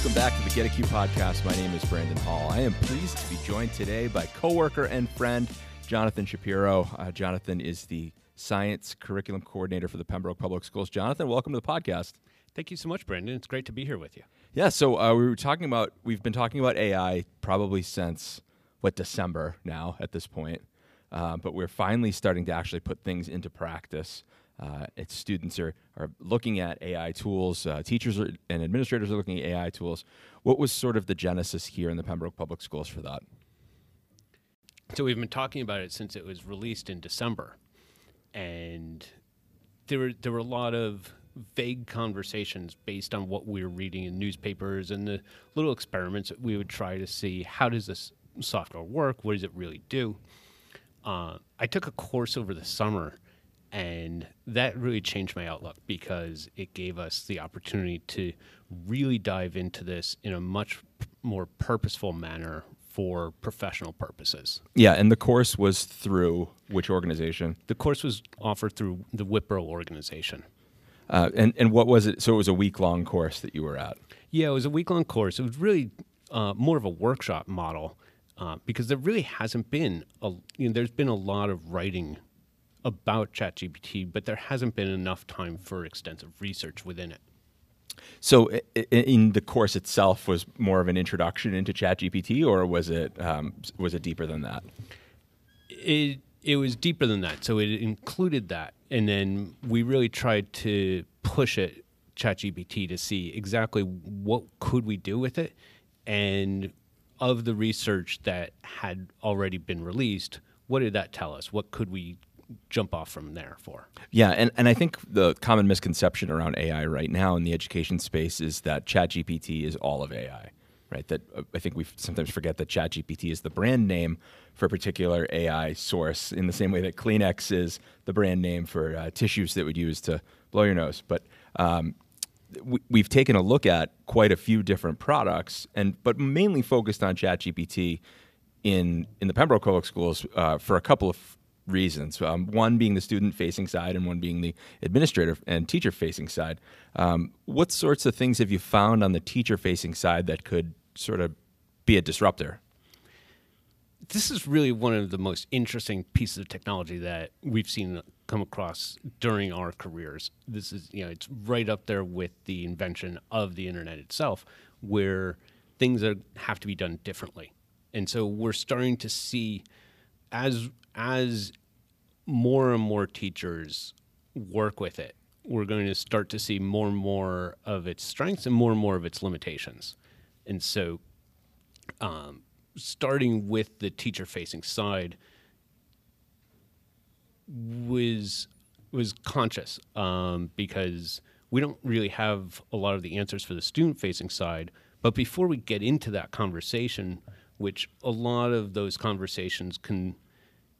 Welcome back to the Get a CUE podcast. My name is Brandon Hall. I am pleased to be joined today by coworker and friend Jonathan Shapiro. Uh, Jonathan is the science curriculum coordinator for the Pembroke Public Schools. Jonathan, welcome to the podcast. Thank you so much, Brandon. It's great to be here with you. Yeah, so uh, we were talking about we've been talking about AI probably since what December now at this point, uh, but we're finally starting to actually put things into practice. Uh, its students are, are looking at AI tools. Uh, teachers are, and administrators are looking at AI tools. What was sort of the genesis here in the Pembroke Public Schools for that? So we've been talking about it since it was released in December, and there were there were a lot of vague conversations based on what we were reading in newspapers and the little experiments that we would try to see how does this software work? What does it really do? Uh, I took a course over the summer and that really changed my outlook because it gave us the opportunity to really dive into this in a much more purposeful manner for professional purposes. Yeah, and the course was through which organization? The course was offered through the Wipro organization. Uh, and and what was it? So it was a week long course that you were at. Yeah, it was a week long course. It was really uh, more of a workshop model uh, because there really hasn't been a you know, there's been a lot of writing about ChatGPT, but there hasn't been enough time for extensive research within it. So, in the course itself, was more of an introduction into ChatGPT, or was it um, was it deeper than that? It it was deeper than that. So it included that, and then we really tried to push it ChatGPT to see exactly what could we do with it, and of the research that had already been released, what did that tell us? What could we jump off from there for. Yeah, and, and I think the common misconception around AI right now in the education space is that ChatGPT is all of AI, right? That uh, I think we sometimes forget that ChatGPT is the brand name for a particular AI source in the same way that Kleenex is the brand name for uh, tissues that would use to blow your nose. But um, we, have taken a look at quite a few different products, and but mainly focused on ChatGPT in in the Pembroke Public Schools uh, for a couple of reasons. Um, one being the student facing side, and one being the administrator and teacher facing side. Um, what sorts of things have you found on the teacher facing side that could sort of be a disruptor? This is really one of the most interesting pieces of technology that we've seen come across during our careers. This is, you know, it's right up there with the invention of the internet itself, where things are, have to be done differently. And so we're starting to see as as more and more teachers work with it, we're going to start to see more and more of its strengths and more and more of its limitations. And so, um, starting with the teacher facing side was was conscious um, because we don't really have a lot of the answers for the student facing side. But before we get into that conversation, which a lot of those conversations can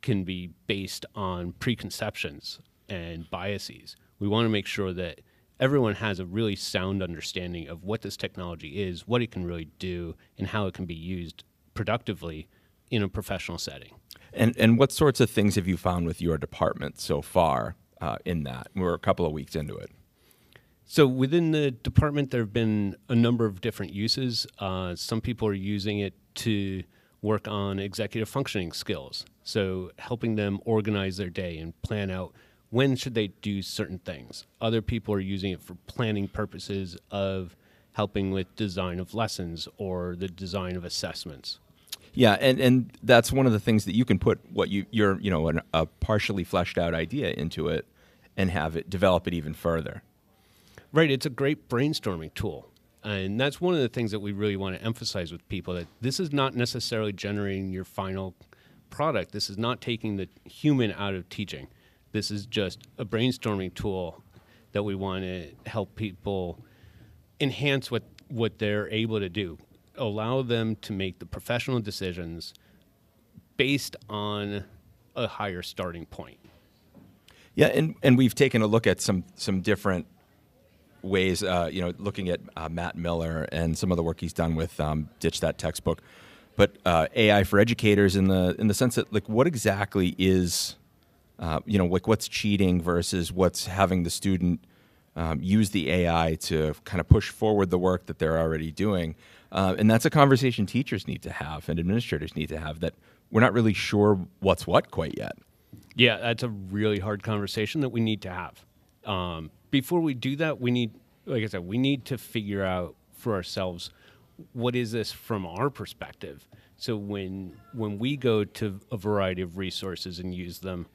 can be based on preconceptions and biases. We want to make sure that everyone has a really sound understanding of what this technology is, what it can really do, and how it can be used productively in a professional setting. And and what sorts of things have you found with your department so far uh, in that? We're a couple of weeks into it. So within the department, there have been a number of different uses. Uh, some people are using it to work on executive functioning skills. So helping them organize their day and plan out when should they do certain things. Other people are using it for planning purposes of helping with design of lessons or the design of assessments. Yeah, and, and that's one of the things that you can put what you you're you know an, a partially fleshed out idea into it and have it develop it even further. Right, it's a great brainstorming tool. And that's one of the things that we really want to emphasize with people that this is not necessarily generating your final product. This is not taking the human out of teaching. This is just a brainstorming tool that we want to help people enhance what, what they're able to do, allow them to make the professional decisions based on a higher starting point. Yeah, and, and we've taken a look at some some different ways, uh, you know, looking at uh, Matt Miller and some of the work he's done with um, Ditch That Textbook, but uh, AI for educators in the in the sense that like what exactly is, uh, you know, like what's cheating versus what's having the student um, use the AI to kind of push forward the work that they're already doing. Uh, and that's a conversation teachers need to have and administrators need to have that we're not really sure what's what quite yet. Yeah, that's a really hard conversation that we need to have. Um, before we do that, we need, like I said, we need to figure out for ourselves what is this from our perspective. So when when we go to a variety of resources and use them,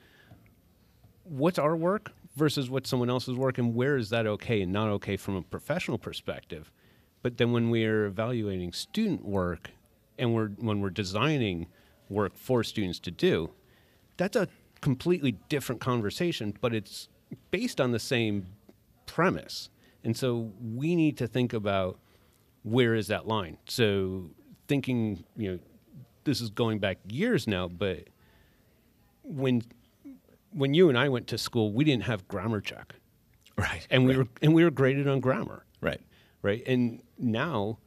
what's our work versus what someone else's work, and where is that okay and not okay from a professional perspective? But then when we're evaluating student work and we're when we're designing work for students to do, that's a completely different conversation, but it's based on the same premise. And so we need to think about where is that line. So thinking, you know, this is going back years now, but when when you and I went to school, we didn't have grammar check. Right. And we right. were and we were graded on grammar. Right. Right. And now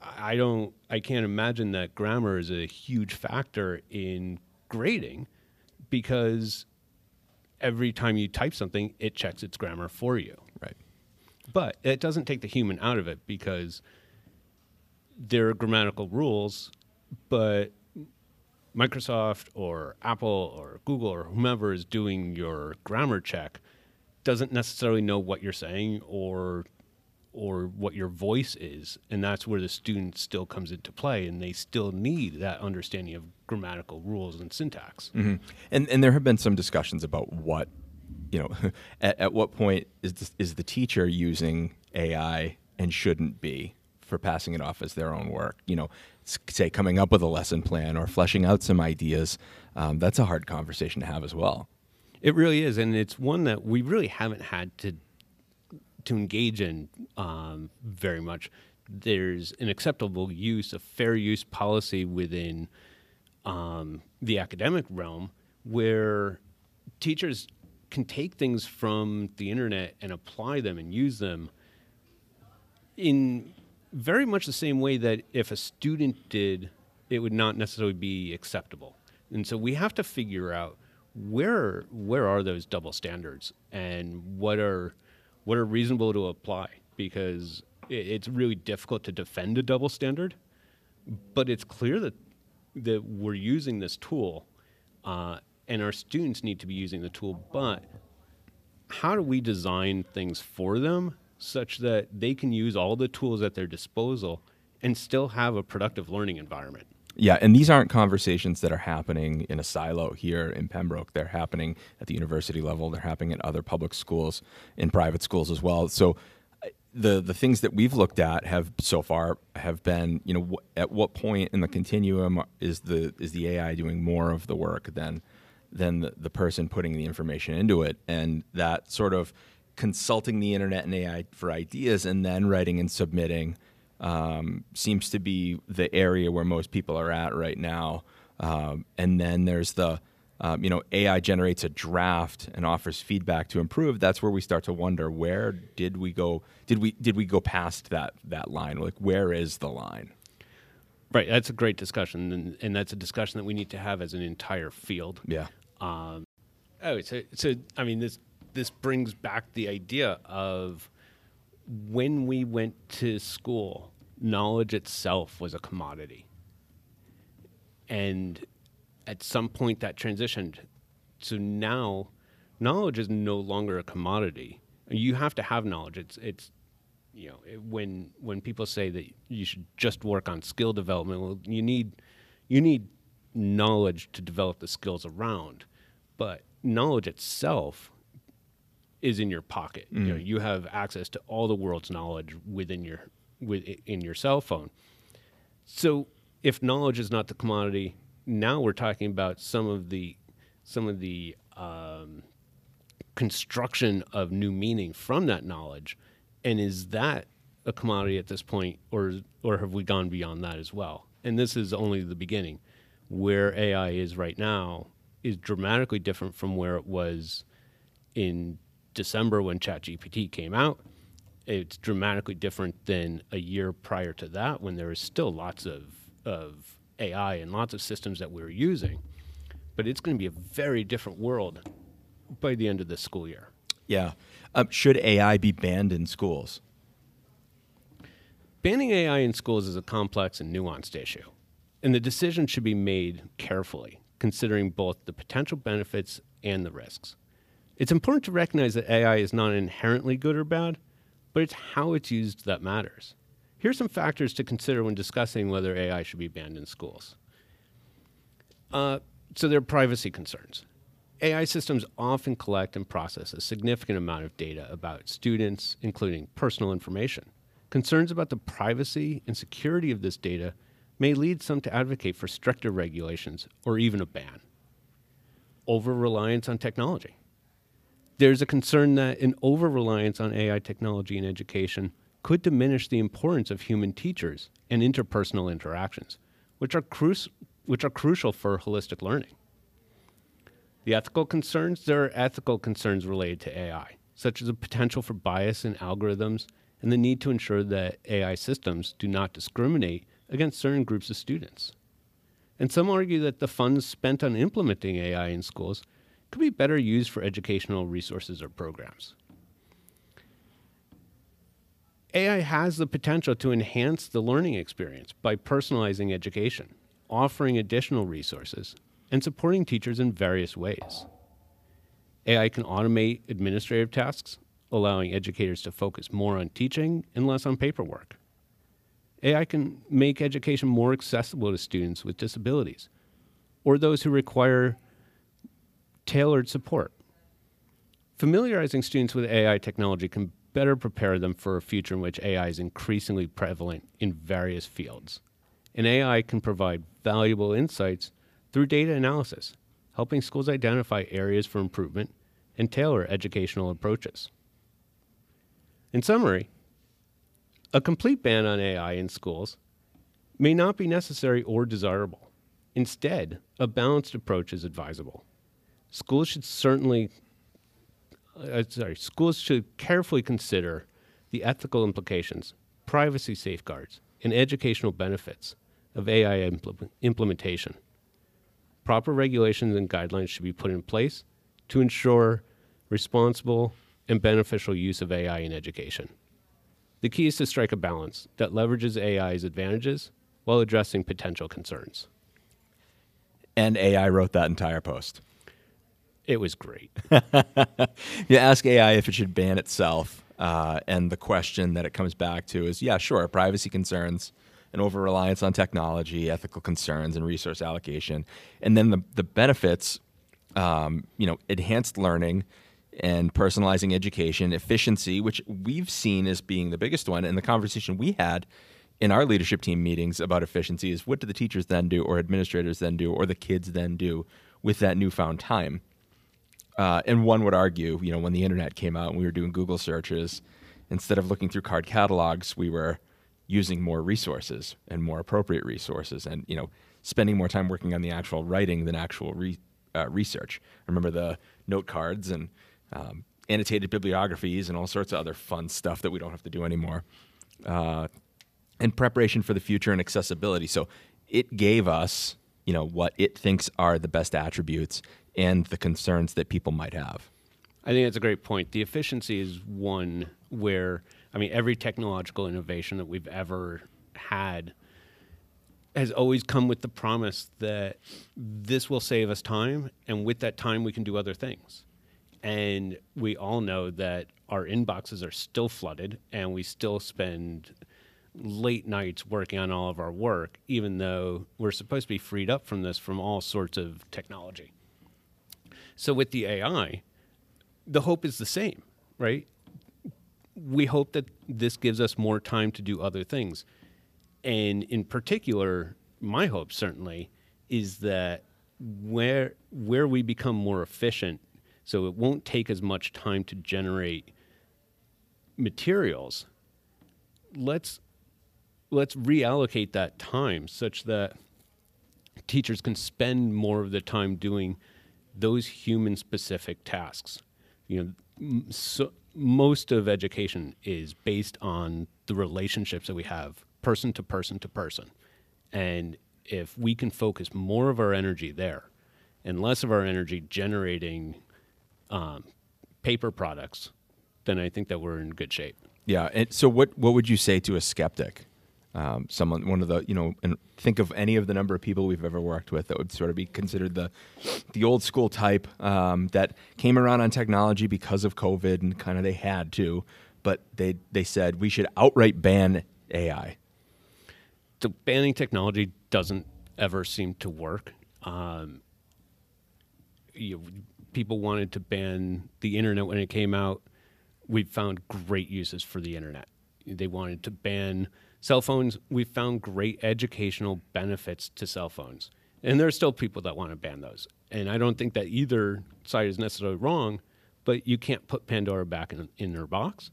I don't I can't imagine that grammar is a huge factor in grading because every time you type something, it checks its grammar for you. Right. But it doesn't take the human out of it because there are grammatical rules, but Microsoft or Apple or Google or whomever is doing your grammar check doesn't necessarily know what you're saying or or what your voice is and that's where the student still comes into play and they still need that understanding of grammatical rules and syntax. Mm-hmm. and and there have been some discussions about what you know at, at what point is this, is the teacher using ai and shouldn't be for passing it off as their own work? You know say coming up with a lesson plan or fleshing out some ideas um, that's a hard conversation to have as well. It really is and it's one that we really haven't had to to engage in um, very much. There's an acceptable use, a fair use policy within um, the academic realm where teachers can take things from the internet and apply them and use them in very much the same way that if a student did, it would not necessarily be acceptable. And so we have to figure out where where are those double standards and what are what are reasonable to apply because it's really difficult to defend a double standard, but it's clear that that we're using this tool, uh, and our students need to be using the tool. But how do we design things for them such that they can use all the tools at their disposal and still have a productive learning environment? Yeah, and these aren't conversations that are happening in a silo here in Pembroke. They're happening at the university level. They're happening at other public schools, in private schools as well. So the the things that we've looked at have so far have been, you know, at what point in the continuum is the is the AI doing more of the work than than the, the person putting the information into it, and that sort of consulting the internet and AI for ideas, and then writing and submitting um, seems to be the area where most people are at right now. Um, and then there's the, um, you know, AI generates a draft and offers feedback to improve. That's where we start to wonder where did we go? Did we did we go past that that line? Like where is the line? Right, that's a great discussion, and, and that's a discussion that we need to have as an entire field. Yeah. Um, oh, so so I mean this this brings back the idea of when we went to school knowledge itself was a commodity. And at some point that transitioned. So now knowledge is no longer a commodity. You have to have knowledge. It's it's you know, it, when when people say that you should just work on skill development, well you need you need knowledge to develop the skills around. But knowledge itself is in your pocket. Mm. You know, you have access to all the world's knowledge within your with in your cell phone. So if knowledge is not the commodity, now we're talking about some of the some of the um, construction of new meaning from that knowledge, and is that a commodity at this point, or or have we gone beyond that as well? And this is only the beginning. Where AI is right now is dramatically different from where it was in December when ChatGPT came out it's dramatically different than a year prior to that when there was still lots of, of AI and lots of systems that we were using. But it's going to be a very different world by the end of this school year. Yeah. Um, should AI be banned in schools? Banning AI in schools is a complex and nuanced issue, and the decision should be made carefully, considering both the potential benefits and the risks. It's important to recognize that AI is not inherently good or bad, but it's how it's used that matters. Here are some factors to consider when discussing whether AI should be banned in schools. Uh, so, there are privacy concerns. AI systems often collect and process a significant amount of data about students, including personal information. Concerns about the privacy and security of this data may lead some to advocate for stricter regulations or even a ban. Over reliance on technology. There's a concern that an over reliance on AI technology in education could diminish the importance of human teachers and interpersonal interactions, which are, cru- which are crucial for holistic learning. The ethical concerns there are ethical concerns related to AI, such as the potential for bias in algorithms and the need to ensure that AI systems do not discriminate against certain groups of students. And some argue that the funds spent on implementing AI in schools could be better used for educational resources or programs. AI has the potential to enhance the learning experience by personalizing education, offering additional resources, and supporting teachers in various ways. AI can automate administrative tasks, allowing educators to focus more on teaching and less on paperwork. AI can make education more accessible to students with disabilities or those who require tailored support. Familiarizing students with AI technology can better prepare them for a future in which AI is increasingly prevalent in various fields. And AI can provide valuable insights through data analysis, helping schools identify areas for improvement and tailor educational approaches. In summary, a complete ban on AI in schools may not be necessary or desirable. Instead, a balanced approach is advisable. Schools should certainly, uh, sorry, schools should carefully consider the ethical implications, privacy safeguards, and educational benefits of AI impl- implementation proper regulations and guidelines should be put in place to ensure responsible and beneficial use of AI in education. The key is to strike a balance that leverages AI's advantages while addressing potential concerns. And AI wrote that entire post. It was great. you ask AI if it should ban itself, uh, and the question that it comes back to is yeah, sure, privacy concerns and over reliance on technology, ethical concerns, and resource allocation. And then the, the benefits, um, you know, enhanced learning and personalizing education, efficiency, which we've seen as being the biggest one. And the conversation we had in our leadership team meetings about efficiency is what do the teachers then do, or administrators then do, or the kids then do with that newfound time? Uh, and one would argue, you know, when the internet came out and we were doing Google searches, instead of looking through card catalogs, we were using more resources and more appropriate resources and you know spending more time working on the actual writing than actual re, uh, research. Remember the note cards and um, annotated bibliographies and all sorts of other fun stuff that we don't have to do anymore. Uh, and preparation for the future and accessibility. So it gave us you know what it thinks are the best attributes and the concerns that people might have i think that's a great point the efficiency is one where I mean, every technological innovation that we've ever had has always come with the promise that this will save us time, and with that time, we can do other things. And we all know that our inboxes are still flooded, and we still spend late nights working on all of our work, even though we're supposed to be freed up from this from all sorts of technology. So, with the AI, the hope is the same, right? we hope that this gives us more time to do other things. And in particular, my hope certainly is that where where we become more efficient, so it won't take as much time to generate materials. Let's let's reallocate that time such that teachers can spend more of the time doing those human specific tasks. You know, so most of education is based on the relationships that we have person to person to person. And if we can focus more of our energy there and less of our energy generating um, paper products, then I think that we're in good shape. Yeah. And so, what what would you say to a skeptic? Um, someone, one of the, you know, and think of any of the number of people we've ever worked with that would sort of be considered the, the old school type um, that came around on technology because of COVID and kind of they had to, but they they said we should outright ban AI. The banning technology doesn't ever seem to work. Um, you people wanted to ban the internet when it came out. We found great uses for the internet. They wanted to ban cell phones. we've found great educational benefits to cell phones. And there are still people that want to ban those. And I don't think that either side is necessarily wrong, but you can't put Pandora back in, in their box.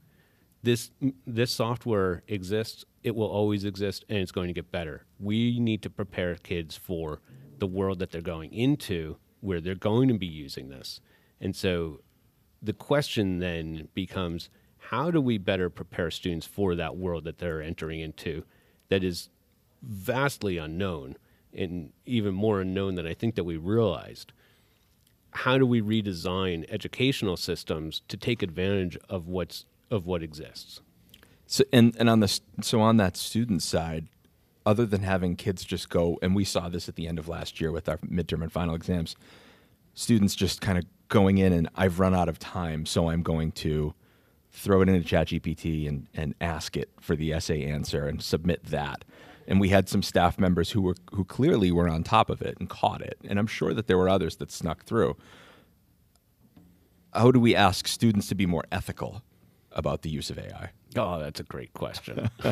This, this software exists, it will always exist, and it's going to get better. We need to prepare kids for the world that they're going into where they're going to be using this. And so the question then becomes how do we better prepare students for that world that they're entering into that is vastly unknown and even more unknown than I think that we realized? How do we redesign educational systems to take advantage of what's of what exists? So and and on the so on that student side, other than having kids just go, and we saw this at the end of last year with our midterm and final exams, students just kind of going in and I've run out of time, so I'm going to throw it into ChatGPT and, and ask it for the essay answer and submit that. And we had some staff members who were who clearly were on top of it and caught it. And I'm sure that there were others that snuck through. How do we ask students to be more ethical about the use of AI? Oh, that's a great question.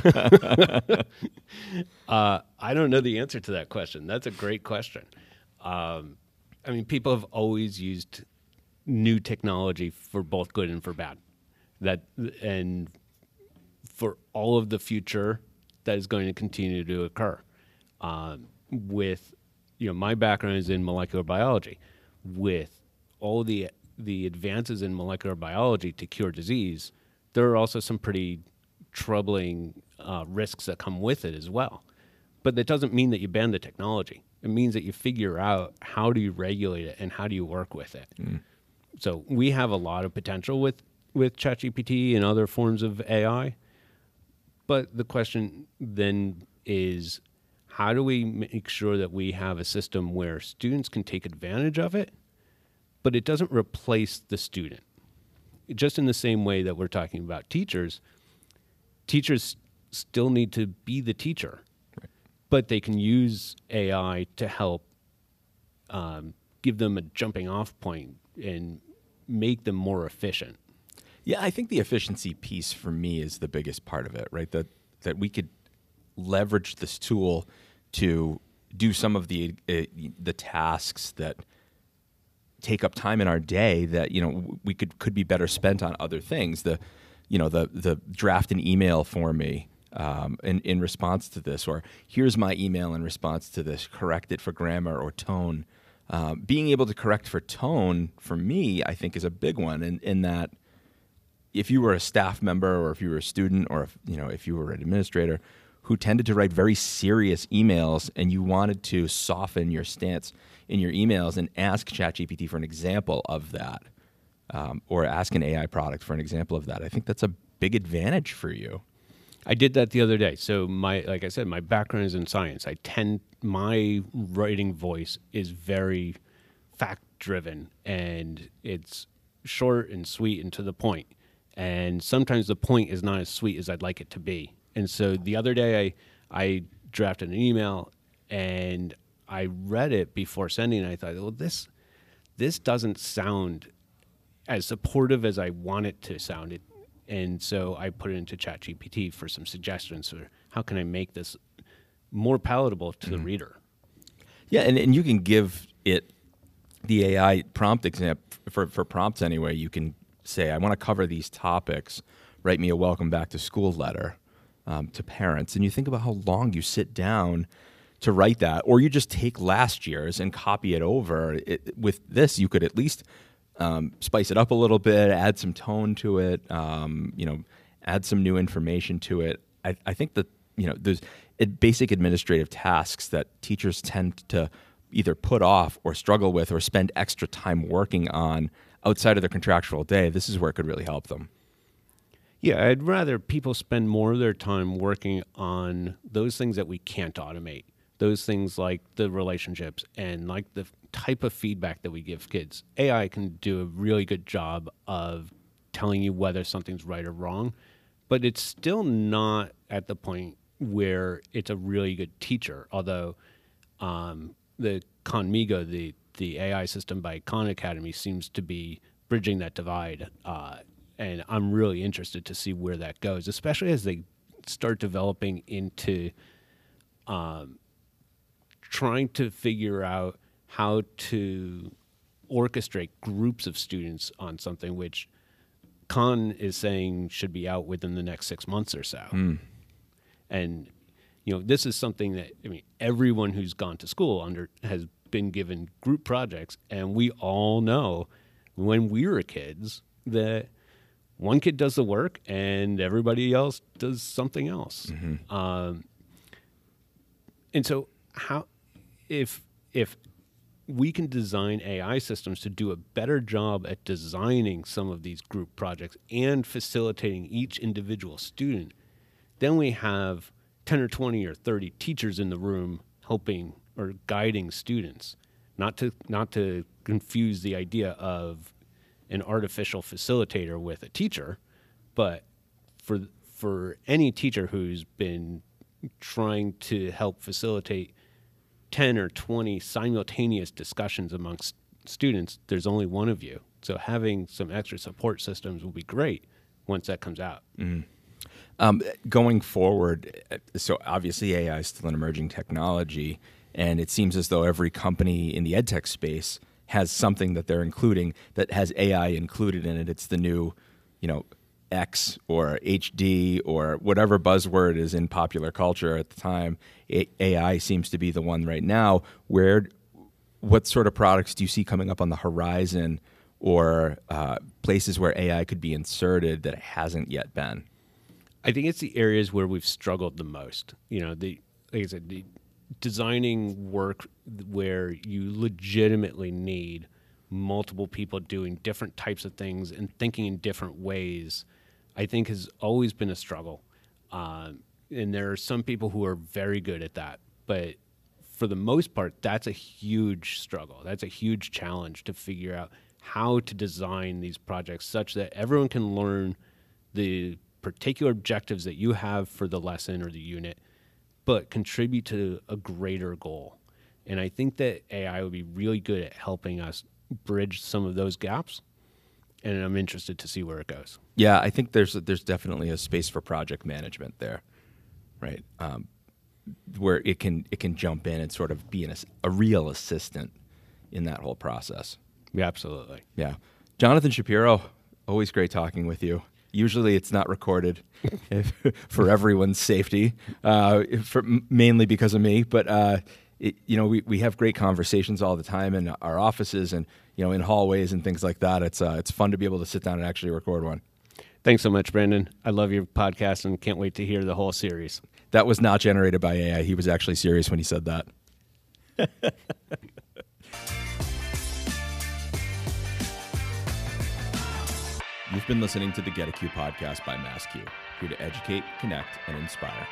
uh, I don't know the answer to that question. That's a great question. Um, I mean, people have always used new technology for both good and for bad. That and for all of the future that is going to continue to occur. Um, with you know, my background is in molecular biology. With all the the advances in molecular biology to cure disease, there are also some pretty troubling uh, risks that come with it as well. But that doesn't mean that you ban the technology. It means that you figure out how do you regulate it and how do you work with it. Mm. So we have a lot of potential with with ChatGPT and other forms of AI. But the question then is how do we make sure that we have a system where students can take advantage of it, but it doesn't replace the student? Just in the same way that we're talking about teachers, teachers still need to be the teacher, right. but they can use AI to help um, give them a jumping off point and make them more efficient. Yeah, I think the efficiency piece for me is the biggest part of it, right? That that we could leverage this tool to do some of the uh, the tasks that take up time in our day that you know we could could be better spent on other things. The you know the the draft an email for me um, in in response to this, or here's my email in response to this. Correct it for grammar or tone. Uh, being able to correct for tone for me, I think, is a big one. In in that if you were a staff member or if you were a student or if you know if you were an administrator who tended to write very serious emails and you wanted to soften your stance in your emails and ask ChatGPT for an example of that, um, or ask an AI product for an example of that, I think that's a big advantage for you. I did that the other day. So my, like I said, my background is in science. I tend my writing voice is very fact driven and it's short and sweet and to the point and sometimes the point is not as sweet as I'd like it to be. And so the other day, I I drafted an email and I read it before sending. And I thought, well, this this doesn't sound as supportive as I want it to sound. It, and so I put it into ChatGPT for some suggestions for how can I make this more palatable to mm-hmm. the reader. Yeah, and, and you can give it the AI prompt example for, for prompts anyway. You can say, I want to cover these topics, write me a welcome back to school letter um, to parents. And you think about how long you sit down to write that, or you just take last year's and copy it over. It, with this, you could at least um, spice it up a little bit, add some tone to it, um, you know, add some new information to it. I, I think that you know there's basic administrative tasks that teachers tend to either put off or struggle with or spend extra time working on outside of their contractual day, this is where it could really help them. Yeah, I'd rather people spend more of their time working on those things that we can't automate. Those things like the relationships and like the type of feedback that we give kids. AI can do a really good job of telling you whether something's right or wrong, but it's still not at the point where it's a really good teacher. Although um, the Khanmigo, the the AI system by Khan Academy, seems to be bridging that divide, uh, and I'm really interested to see where that goes, especially as they start developing into um, trying to figure out how to orchestrate groups of students on something which Khan is saying should be out within the next six months or so. Mm. And you know, this is something that I mean, everyone who's gone to school under has been given group projects, and we all know when we were kids that one kid does the work and everybody else does something else. Mm-hmm. Um, and so, how if if we can design AI systems to do a better job at designing some of these group projects and facilitating each individual student, then we have 10 or 20 or 30 teachers in the room helping or guiding students. Not to not to confuse the idea of an artificial facilitator with a teacher, but for for any teacher who's been trying to help facilitate 10 or 20 simultaneous discussions amongst students, there's only one of you. So having some extra support systems will be great once that comes out. Mm. Um, going forward, so obviously AI is still an emerging technology, and it seems as though every company in the edtech space has something that they're including that has AI included in it. It's the new, you know, X or HD or whatever buzzword is in popular culture at the time. AI seems to be the one right now. Where, what sort of products do you see coming up on the horizon, or uh, places where AI could be inserted that it hasn't yet been? I think it's the areas where we've struggled the most. You know, the like I said, the designing work where you legitimately need multiple people doing different types of things and thinking in different ways, I think has always been a struggle. Um, and there are some people who are very good at that, but for the most part, that's a huge struggle. That's a huge challenge to figure out how to design these projects such that everyone can learn the particular objectives that you have for the lesson or the unit, but contribute to a greater goal. And I think that AI would be really good at helping us bridge some of those gaps. And I'm interested to see where it goes. Yeah, I think there's there's definitely a space for project management there, right? Um, where it can it can jump in and sort of be an, a real assistant in that whole process. Yeah, absolutely. Yeah, Jonathan Shapiro, always great talking with you. Usually, it's not recorded for everyone's safety, uh, for, mainly because of me. But uh, it, you know, we, we have great conversations all the time in our offices and you know in hallways and things like that. It's uh, it's fun to be able to sit down and actually record one. Thanks so much, Brandon. I love your podcast and can't wait to hear the whole series. That was not generated by AI. He was actually serious when he said that. You've been listening to the Get a CUE podcast by MassCUE, here to educate, connect, and inspire.